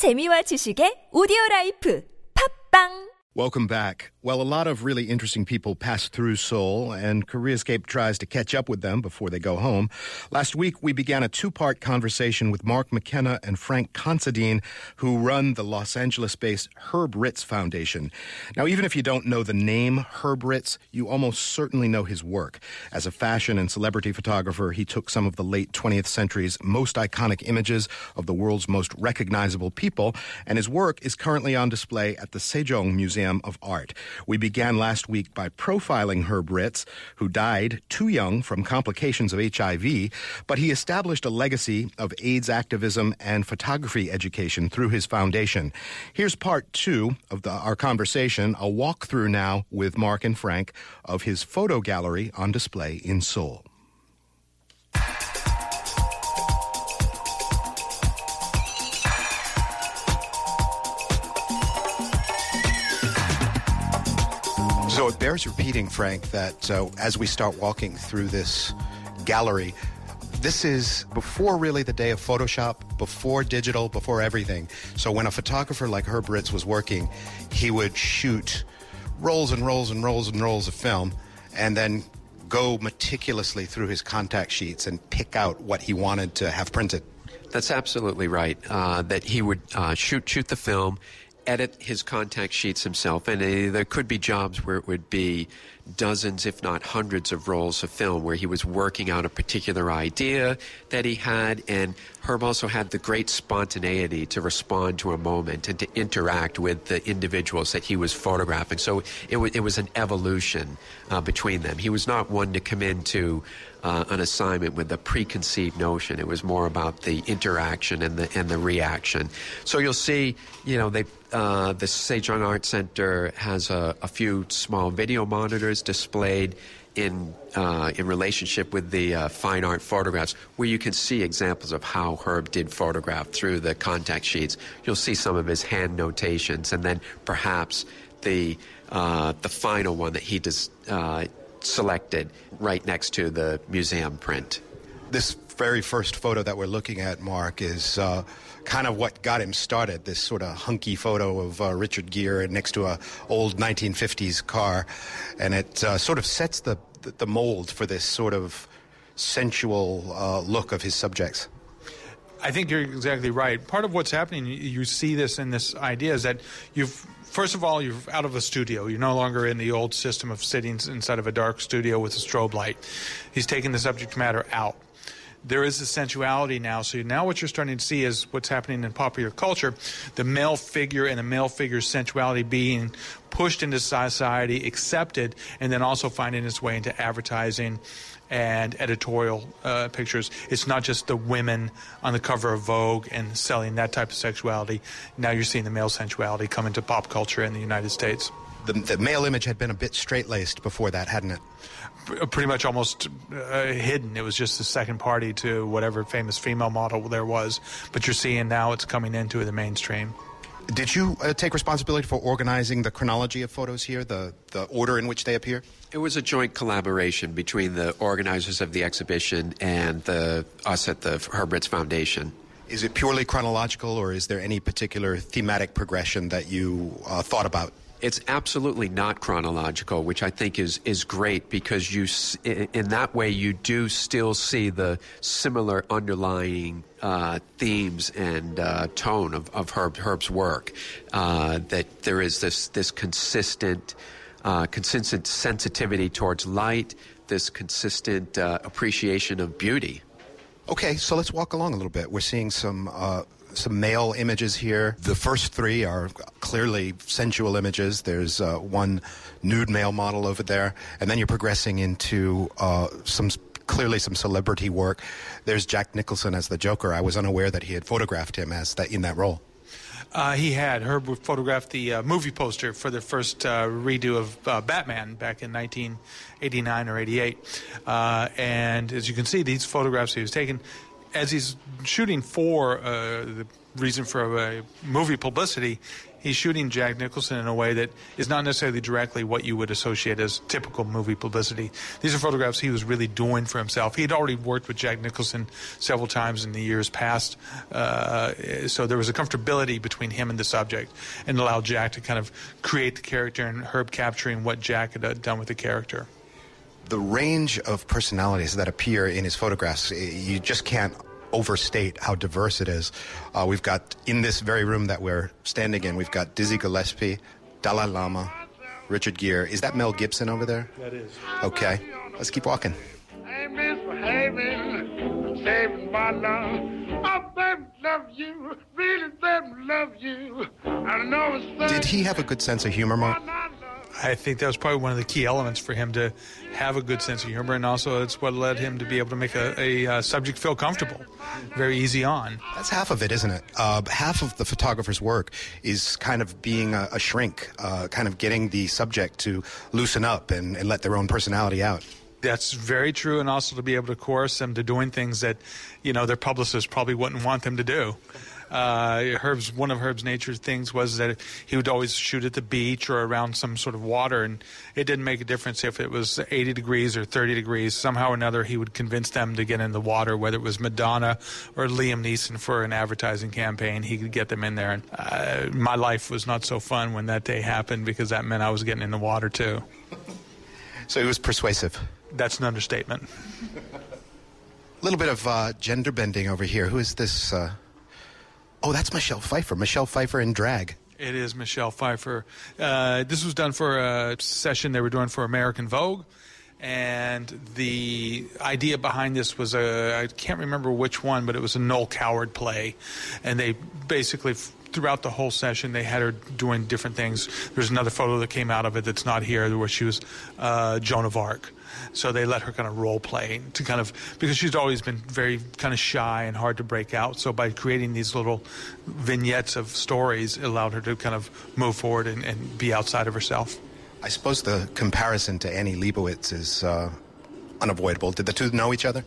재미와 지식의 오디오 라이프. 팝빵 Welcome back. Well, a lot of really interesting people pass through Seoul, and Koreascape tries to catch up with them before they go home. Last week, we began a two part conversation with Mark McKenna and Frank Considine, who run the Los Angeles based Herb Ritts Foundation. Now, even if you don't know the name Herb Ritts, you almost certainly know his work. As a fashion and celebrity photographer, he took some of the late 20th century's most iconic images of the world's most recognizable people, and his work is currently on display at the Sejong Museum of Art. We began last week by profiling Herb Ritts, who died too young from complications of HIV, but he established a legacy of AIDS activism and photography education through his foundation. Here's part two of the, our conversation, a walkthrough now with Mark and Frank of his photo gallery on display in Seoul. So it bears repeating, Frank, that uh, as we start walking through this gallery, this is before really the day of Photoshop, before digital, before everything. So when a photographer like Herb Ritts was working, he would shoot rolls and rolls and rolls and rolls of film and then go meticulously through his contact sheets and pick out what he wanted to have printed. That's absolutely right. Uh, that he would uh, shoot shoot the film, edit his contact sheets himself, and uh, there could be jobs where it would be dozens, if not hundreds, of rolls of film where he was working out a particular idea that he had. And Herb also had the great spontaneity to respond to a moment and to interact with the individuals that he was photographing. So it, w- it was an evolution uh, between them. He was not one to come into uh, an assignment with a preconceived notion. It was more about the interaction and the and the reaction. So you'll see, you know, they uh, the Sejong Art Center has a, a few small video monitors displayed in uh, in relationship with the uh, fine art photographs, where you can see examples of how Herb did photograph through the contact sheets. You'll see some of his hand notations, and then perhaps the uh, the final one that he does, uh, selected right next to the museum print. This very first photo that we're looking at, Mark, is uh, kind of what got him started. This sort of hunky photo of uh, Richard Gere next to a old 1950s car, and it uh, sort of sets the the mold for this sort of sensual uh, look of his subjects. I think you're exactly right. Part of what's happening, you see this in this idea, is that you've first of all you're out of a studio. You're no longer in the old system of sitting inside of a dark studio with a strobe light. He's taking the subject matter out. There is a sensuality now. So now what you're starting to see is what's happening in popular culture, the male figure and the male figure's sensuality being pushed into society, accepted, and then also finding its way into advertising and editorial uh, pictures. It's not just the women on the cover of Vogue and selling that type of sexuality. Now you're seeing the male sensuality come into pop culture in the United States. The, the male image had been a bit straight laced before that, hadn't it? pretty much almost uh, hidden. It was just the second party to whatever famous female model there was. But you're seeing now it's coming into the mainstream. Did you uh, take responsibility for organizing the chronology of photos here, the, the order in which they appear? It was a joint collaboration between the organizers of the exhibition and the, us at the Herb Ritts Foundation. Is it purely chronological, or is there any particular thematic progression that you uh, thought about? It's absolutely not chronological, which I think is is great because you in that way you do still see the similar underlying uh, themes and uh, tone of, of Herb, Herb's work. Uh, that there is this this consistent uh, consistent sensitivity towards light, this consistent uh, appreciation of beauty. Okay, so let's walk along a little bit. We're seeing some uh, some male images here. The first three are clearly sensual images. There's uh, one nude male model over there, and then you're progressing into uh, some clearly some celebrity work. There's Jack Nicholson as the Joker. I was unaware that he had photographed him as that in that role. Uh, he had. Herb photographed the uh, movie poster for the first uh, redo of uh, Batman back in 1989 or 88. Uh, and as you can see, these photographs he was taking as he's shooting for uh, the reason for a movie publicity, he's shooting Jack Nicholson in a way that is not necessarily directly what you would associate as typical movie publicity. These are photographs he was really doing for himself. He had already worked with Jack Nicholson several times in the years past, uh, so there was a comfortability between him and the subject, and allowed Jack to kind of create the character and Herb capturing what Jack had uh, done with the character. The range of personalities that appear in his photographs, you just can't overstate how diverse it is. Uh, we've got, in this very room that we're standing in, we've got Dizzy Gillespie, Dalai Lama, Richard Gere. Is that Mel Gibson over there? That is. Okay, let's keep walking. I misbehaving, saving my love. I baby love you, really baby love you. I know Did he have a good sense of humor, Mark? I think that was probably one of the key elements for him to have a good sense of humor, and also it's what led him to be able to make a, a, uh, subject feel comfortable, very easy on. That's half of it, isn't it? Uh, half of the photographer's work is kind of being a, a shrink, uh, kind of getting the subject to loosen up and, and let their own personality out. That's very true, and also to be able to coerce them to doing things that, you know, their publicists probably wouldn't want them to do. Uh, Herb's one of Herb's nature things was that he would always shoot at the beach or around some sort of water, and it didn't make a difference if it was 80 degrees or 30 degrees. Somehow or another, he would convince them to get in the water, whether it was Madonna or Liam Neeson for an advertising campaign. He could get them in there. And uh, my life was not so fun when that day happened because that meant I was getting in the water too. So he was persuasive. That's an understatement. A little bit of uh, gender bending over here. Who is this? Uh... Oh, that's Michelle Pfeiffer. Michelle Pfeiffer in drag. It is Michelle Pfeiffer. Uh, this was done for a session they were doing for American Vogue. And the idea behind this was a, I can't remember which one, but it was a Noel Coward play. And they basically, throughout the whole session, they had her doing different things. There's another photo that came out of it that's not here where she was uh, Joan of Arc. So they let her kind of role play to kind of because she's always been very kind of shy and hard to break out. So by creating these little vignettes of stories, it allowed her to kind of move forward and, and be outside of herself. I suppose the comparison to Annie Leibovitz is uh, unavoidable. Did the two know each other?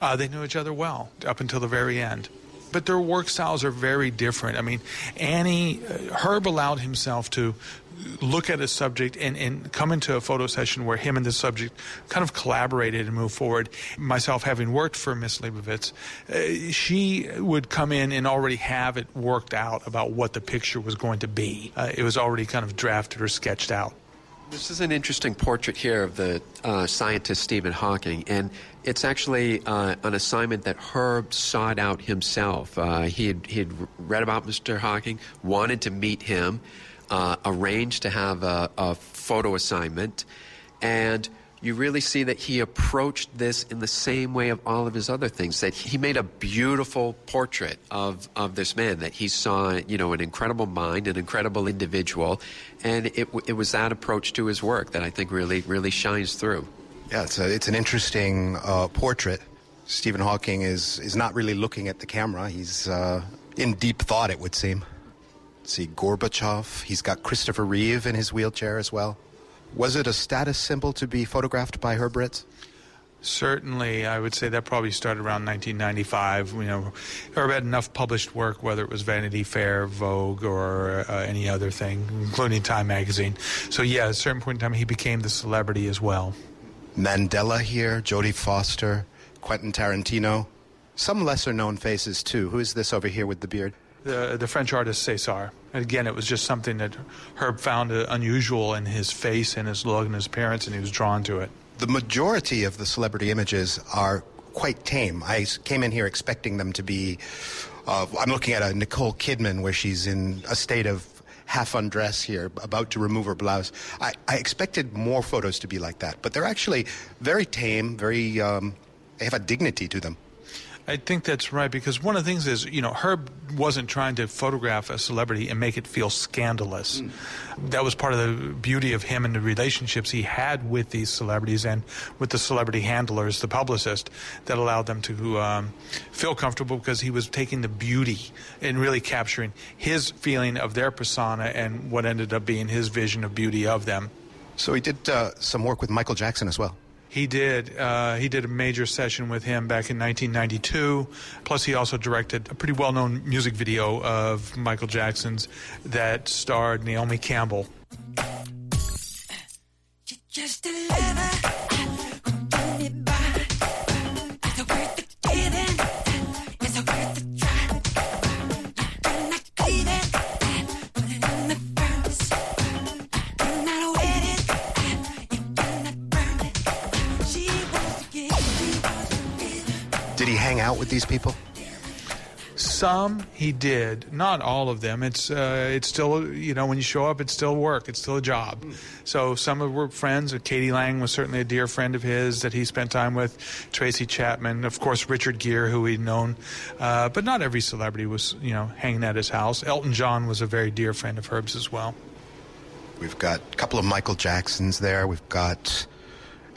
Uh, they knew each other well up until the very end. But their work styles are very different. I mean, Annie, uh, Herb allowed himself to look at a subject and, and come into a photo session where him and the subject kind of collaborated and moved forward. Myself, having worked for Miss Leibovitz, uh, she would come in and already have it worked out about what the picture was going to be. Uh, it was already kind of drafted or sketched out. This is an interesting portrait here of the uh, scientist Stephen Hawking, and it's actually uh, an assignment that Herb sought out himself. Uh, he had he had read about Mr. Hawking, wanted to meet him, uh, arranged to have a, a photo assignment, and you really see that he approached this in the same way of all of his other things. That he made a beautiful portrait of, of this man. That he saw, you know, an incredible mind, an incredible individual, and it, it was that approach to his work that I think really really shines through. Yeah, it's a, it's an interesting uh, portrait. Stephen Hawking is is not really looking at the camera. He's uh, in deep thought, it would seem. Let's see Gorbachev. He's got Christopher Reeve in his wheelchair as well. Was it a status symbol to be photographed by Herb Ritts? Certainly, I would say that probably started around 1995. You know, Herb had enough published work, whether it was Vanity Fair, Vogue, or uh, any other thing, including Time magazine. So, yeah, at a certain point in time, he became the celebrity as well. Mandela here, Jodie Foster, Quentin Tarantino. Some lesser known faces, too. Who is this over here with the beard? The, the French artist César. Again, it was just something that Herb found unusual in his face and his look and his appearance, and he was drawn to it. The majority of the celebrity images are quite tame. I came in here expecting them to be. Uh, I'm looking at a Nicole Kidman where she's in a state of half undress here, about to remove her blouse. I, I expected more photos to be like that, but they're actually very tame, very. Um, they have a dignity to them. I think that's right because one of the things is, you know, Herb wasn't trying to photograph a celebrity and make it feel scandalous. Mm. That was part of the beauty of him and the relationships he had with these celebrities and with the celebrity handlers, the publicist, that allowed them to um, feel comfortable because he was taking the beauty and really capturing his feeling of their persona and what ended up being his vision of beauty of them. So he did uh, some work with Michael Jackson as well. He did. Uh, he did a major session with him back in 1992. Plus, he also directed a pretty well-known music video of Michael Jackson's that starred Naomi Campbell. Out with these people? Some he did, not all of them. It's uh, it's still you know when you show up, it's still work, it's still a job. So some of were friends. k.d. lang was certainly a dear friend of his that he spent time with. Tracy Chapman, of course, Richard Gere, who he'd known, uh, but not every celebrity was you know hanging at his house. Elton John was a very dear friend of Herb's as well. We've got a couple of Michael Jacksons there. We've got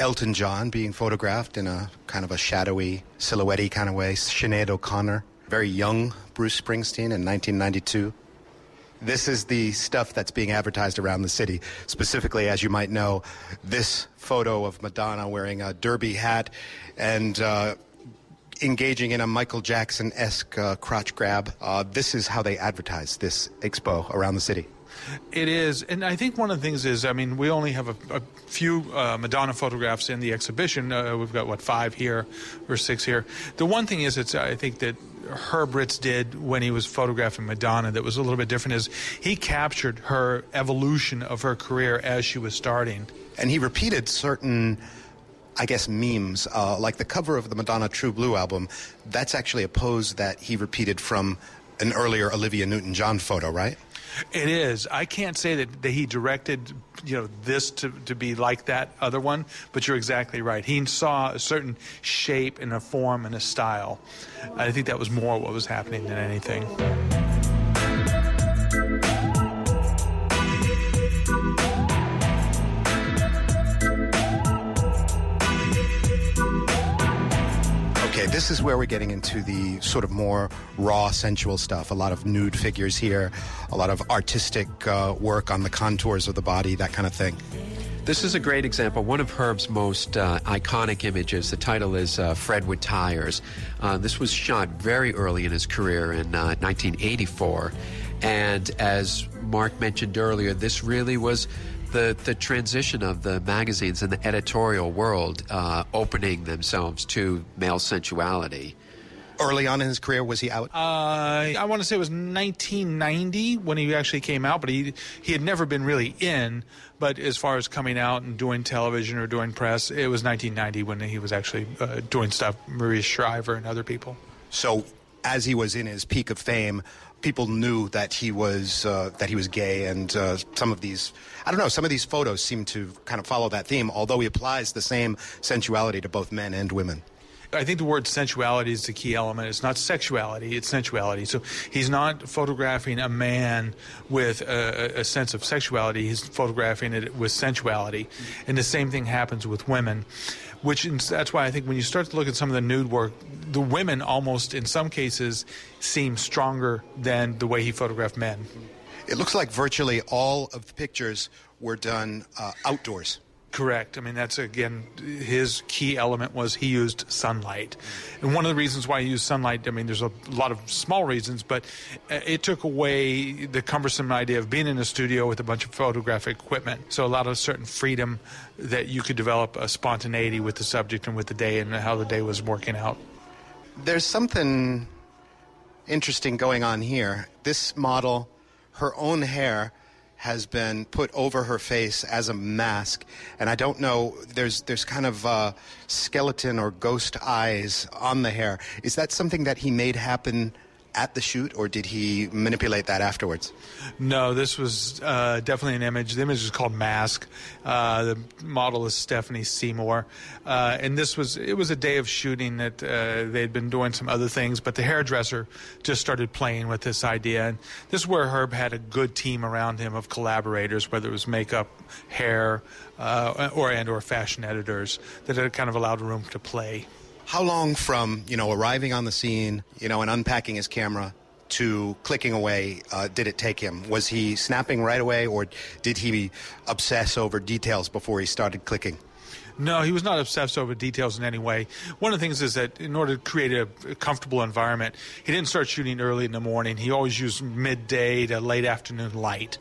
Elton John being photographed in a kind of a shadowy, silhouette kind of way. Sinead O'Connor, very young Bruce Springsteen in 1992. This is the stuff that's being advertised around the city. Specifically, as you might know, this photo of Madonna wearing a derby hat and uh, engaging in a Michael Jackson esque uh, crotch grab. Uh, this is how they advertise this expo around the city. It is, and I think one of the things is, I mean, we only have a, a few uh, Madonna photographs in the exhibition. Uh, we've got what five here or six here. The one thing is, it's I think that Herb Ritts did when he was photographing Madonna that was a little bit different is he captured her evolution of her career as she was starting. and he repeated certain i guess memes uh, like the cover of the madonna true blue album that's actually a pose that he repeated from an earlier olivia newton-john photo right It is. I can't say that, that he directed, you know, this to, to be like that other one, but you're exactly right. He saw a certain shape and a form and a style. I think that was more what was happening than anything. This is where we're getting into the sort of more raw sensual stuff a lot of nude figures here a lot of artistic uh, work on the contours of the body that kind of thing This is a great example. One of Herb's most uh, iconic images. The title is uh, Fred with Tires. Uh, this was shot very early in his career in uh, 1984. And as Mark mentioned earlier, this really was the, the transition of the magazines and the editorial world uh, opening themselves to male sensuality. early on in his career was he out Uh, I want to say it was 1990 when he actually came out, but he he had never been really in. But as far as coming out and doing television or doing press, it was 1990 when he was actually uh, doing stuff. Maria Shriver and other people. So, as he was in his peak of fame, people knew that he was uh, that he was gay, and uh, some of these, I don't know, some of these photos seem to kind of follow that theme. Although he applies the same sensuality to both men and women. I think the word sensuality is the key element. It's not sexuality, it's sensuality. So he's not photographing a man with a, a sense of sexuality, he's photographing it with sensuality. And the same thing happens with women, which that's why I think when you start to look at some of the nude work, the women almost, in some cases, seem stronger than the way he photographed men. It looks like virtually all of the pictures were done uh, outdoors. Correct. I mean, that's again his key element was he used sunlight, and one of the reasons why he used sunlight. I mean, there's a lot of small reasons, but uh, it took away the cumbersome idea of being in a studio with a bunch of photographic equipment. So a lot of certain freedom that you could develop a spontaneity with the subject and with the day and how the day was working out. There's something interesting going on here. This model, her own hair has been put over her face as a mask, and I don't know. There's there's kind of uh, skeleton or ghost eyes on the hair. Is that something that he made happen at the shoot, or did he manipulate that afterwards? No, this was uh, definitely an image. The image is called Mask. Uh, the model is Stephanie Seymour, uh, and this was it was a day of shooting that uh, they'd been doing some other things, but the hairdresser just started playing with this idea, and this is where Herb had a good team around him of collaborators, whether it was makeup, hair, uh, or and or fashion editors that had kind of allowed room to play. How long from you know arriving on the scene, you know, and unpacking his camera to clicking away uh, did it take him? Was he snapping right away, or did he obsess over details before he started clicking? No, he was not obsessed over details in any way. One of the things is that in order to create a a comfortable environment, he didn't start shooting early in the morning. He always used midday to late afternoon light.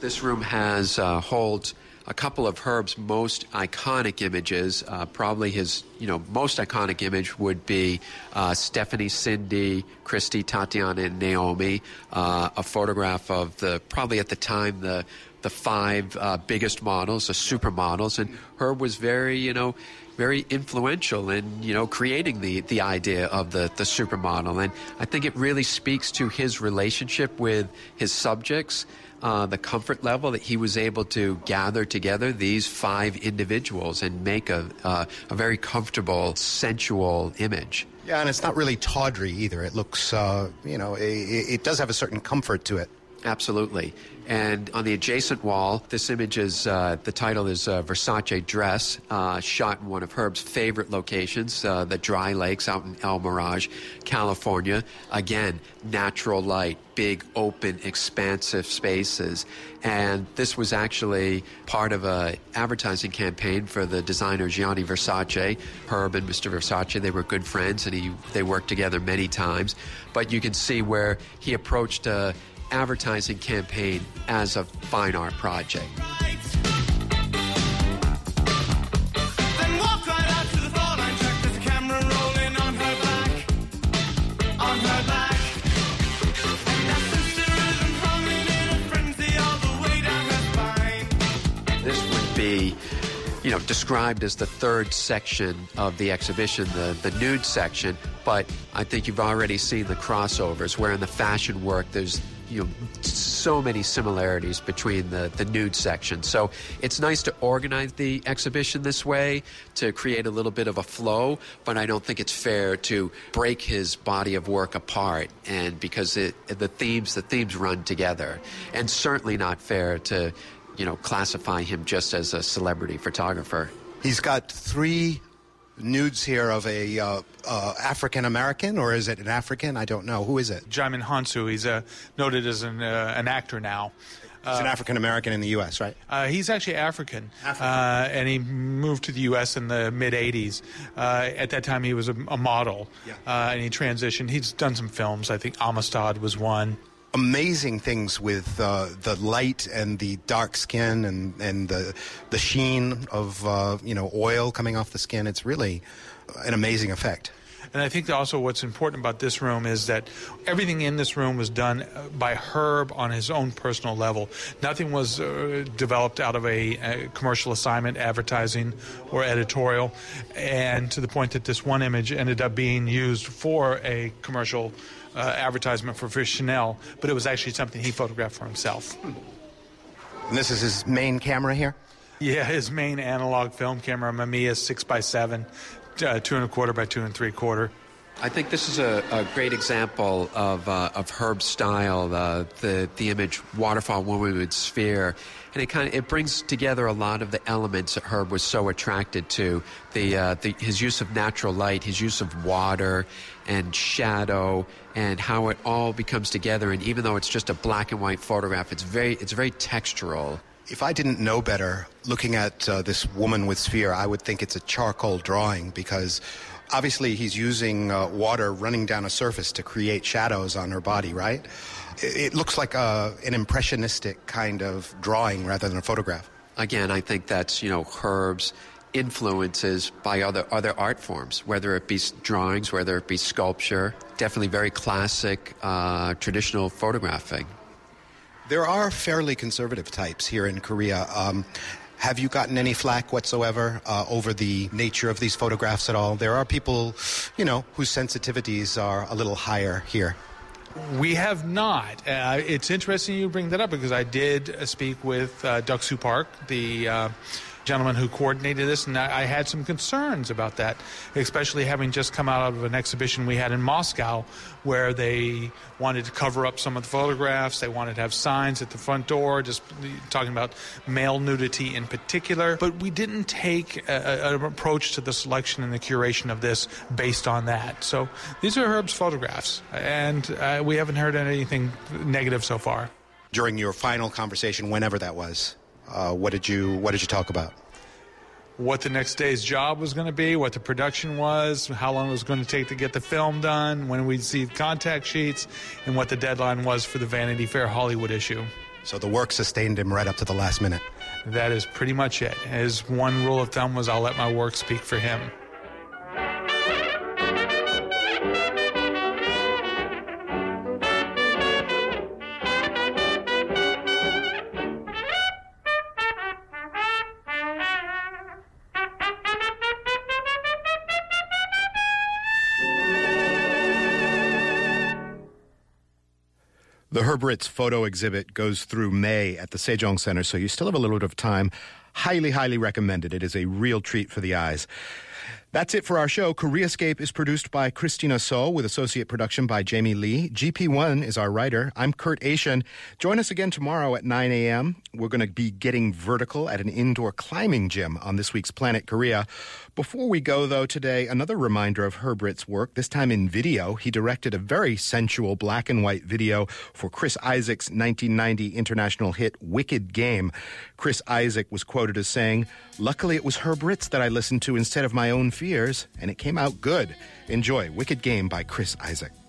This room has uh, holds a couple of Herb's most iconic images. Uh, probably his, you know, most iconic image would be uh, Stephanie, Cindy, Christy, Tatiana, and Naomi. Uh, a photograph of the probably at the time the the five uh, biggest models, the supermodels, and Herb was very, you know. Very influential in you know creating the the idea of the the supermodel, and I think it really speaks to his relationship with his subjects uh, the comfort level that he was able to gather together these five individuals and make a, uh, a very comfortable, sensual image. Yeah, and it's not really tawdry either. It looks, uh, you know, it, it does have a certain comfort to it. Absolutely. And on the adjacent wall, this image is uh, the title is uh, Versace Dress, uh, shot in one of Herb's favorite locations, uh, the Dry Lakes out in El Mirage, California. Again, natural light, big, open, expansive spaces. And this was actually part of a advertising campaign for the designer Gianni Versace. Herb and Mr. Versace, they were good friends, and he they worked together many times. But you can see where he approached a advertising campaign as a fine art project. Then walk right out to the fall line track. There's a camera rolling on her back, on her back. And that sister isn't humming in a frenzy all the way down her spine. This would be, you know, described as the third section of the exhibition, the, the nude section. But I think you've already seen the crossovers, where in the fashion work there's you know so many similarities between the, the nude section. So it's nice to organize the exhibition this way to create a little bit of a flow, but I don't think it's fair to break his body of work apart and because it, the themes the themes run together. And certainly not fair to you know, classify him just as a celebrity photographer. He's got three nudes here of a uh, uh, African American, or is it an African? I don't know. Who is it? Djimon Hounsou, he's uh, noted as an, uh, an actor now. It's an African American in the U.S., right? Uh, he's actually African, African. Uh, and he moved to the U.S. in the mid '80s. Uh, at that time, he was a, a model, Yeah. uh, and he transitioned. He's done some films. I think Amistad was one. Amazing things with uh, the light and the dark skin and, and the the sheen of uh, you know oil coming off the skin. It's really an amazing effect. And I think also what's important about this room is that everything in this room was done uh, by Herb on his own personal level. Nothing was uh, developed out of a, a commercial assignment, advertising, or editorial. And to the point that this one image ended up being used for a commercial uh, advertisement for, for Chanel, but it was actually something he photographed for himself. And this is his main camera here. Yeah, his main analog film camera, Mamiya 6x7, uh, two and a quarter by two and three quarter. I think this is a, a great example of, uh, of Herb's style, uh, the, the image Waterfall Woman with Sphere. And it kind of it brings together a lot of the elements that Herb was so attracted to. The, uh, the, his use of natural light, his use of water and shadow, and how it all becomes together. And even though it's just a black and white photograph, it's very, it's very textural. If I didn't know better, looking at uh, this woman with sphere, I would think it's a charcoal drawing because obviously he's using uh, water running down a surface to create shadows on her body, right? It, it looks like a, an impressionistic kind of drawing rather than a photograph. again, I think that's you know Herb's influences by other other art forms, whether it be drawings, whether it be sculpture. Definitely very classic, uh, traditional photographing. There are fairly conservative types here in Korea. Um, have you gotten any flack whatsoever uh, over the nature of these photographs at all? There are people, you know, whose sensitivities are a little higher here. We have not. Uh, it's interesting you bring that up because I did uh, speak with uh, Soo Park, the uh, gentleman who coordinated this, and I, I had some concerns about that, especially having just come out of an exhibition we had in Moscow where they wanted to cover up some of the photographs. They wanted to have signs at the front door, just talking about male nudity in particular. But we didn't take a, a- an approach to the selection and the curation of this based on that. So these are Herb's photographs, and uh, we haven't heard anything negative so far. During your final conversation, whenever that was, uh, what did you what did you talk about? what the next day's job was going to be, what the production was, how long it was going to take to get the film done, when we'd see contact sheets, and what the deadline was for the Vanity Fair Hollywood issue. So the work sustained him right up to the last minute. That is pretty much it. His one rule of thumb was I'll let my work speak for him. The Herb Ritts photo exhibit goes through May at the Sejong Center, so you still have a little bit of time. Highly, highly recommended. It is a real treat for the eyes. That's it for our show. Koreascape is produced by Christina So with associate production by Jamie Lee. GP1 is our writer. I'm Kurt Asian. Join us again tomorrow at 9 a.m. We're going to be getting vertical at an indoor climbing gym on this week's Planet Korea. Before we go, though, today, another reminder of Herb Ritts' work, this time in video. He directed a very sensual black and white video for Chris Isaak's 1990 international hit Wicked Game. Chris Isaak was quoted as saying, Luckily, it was Herb Ritts that I listened to instead of my own fears, and it came out good. Enjoy Wicked Game by Chris Isaak.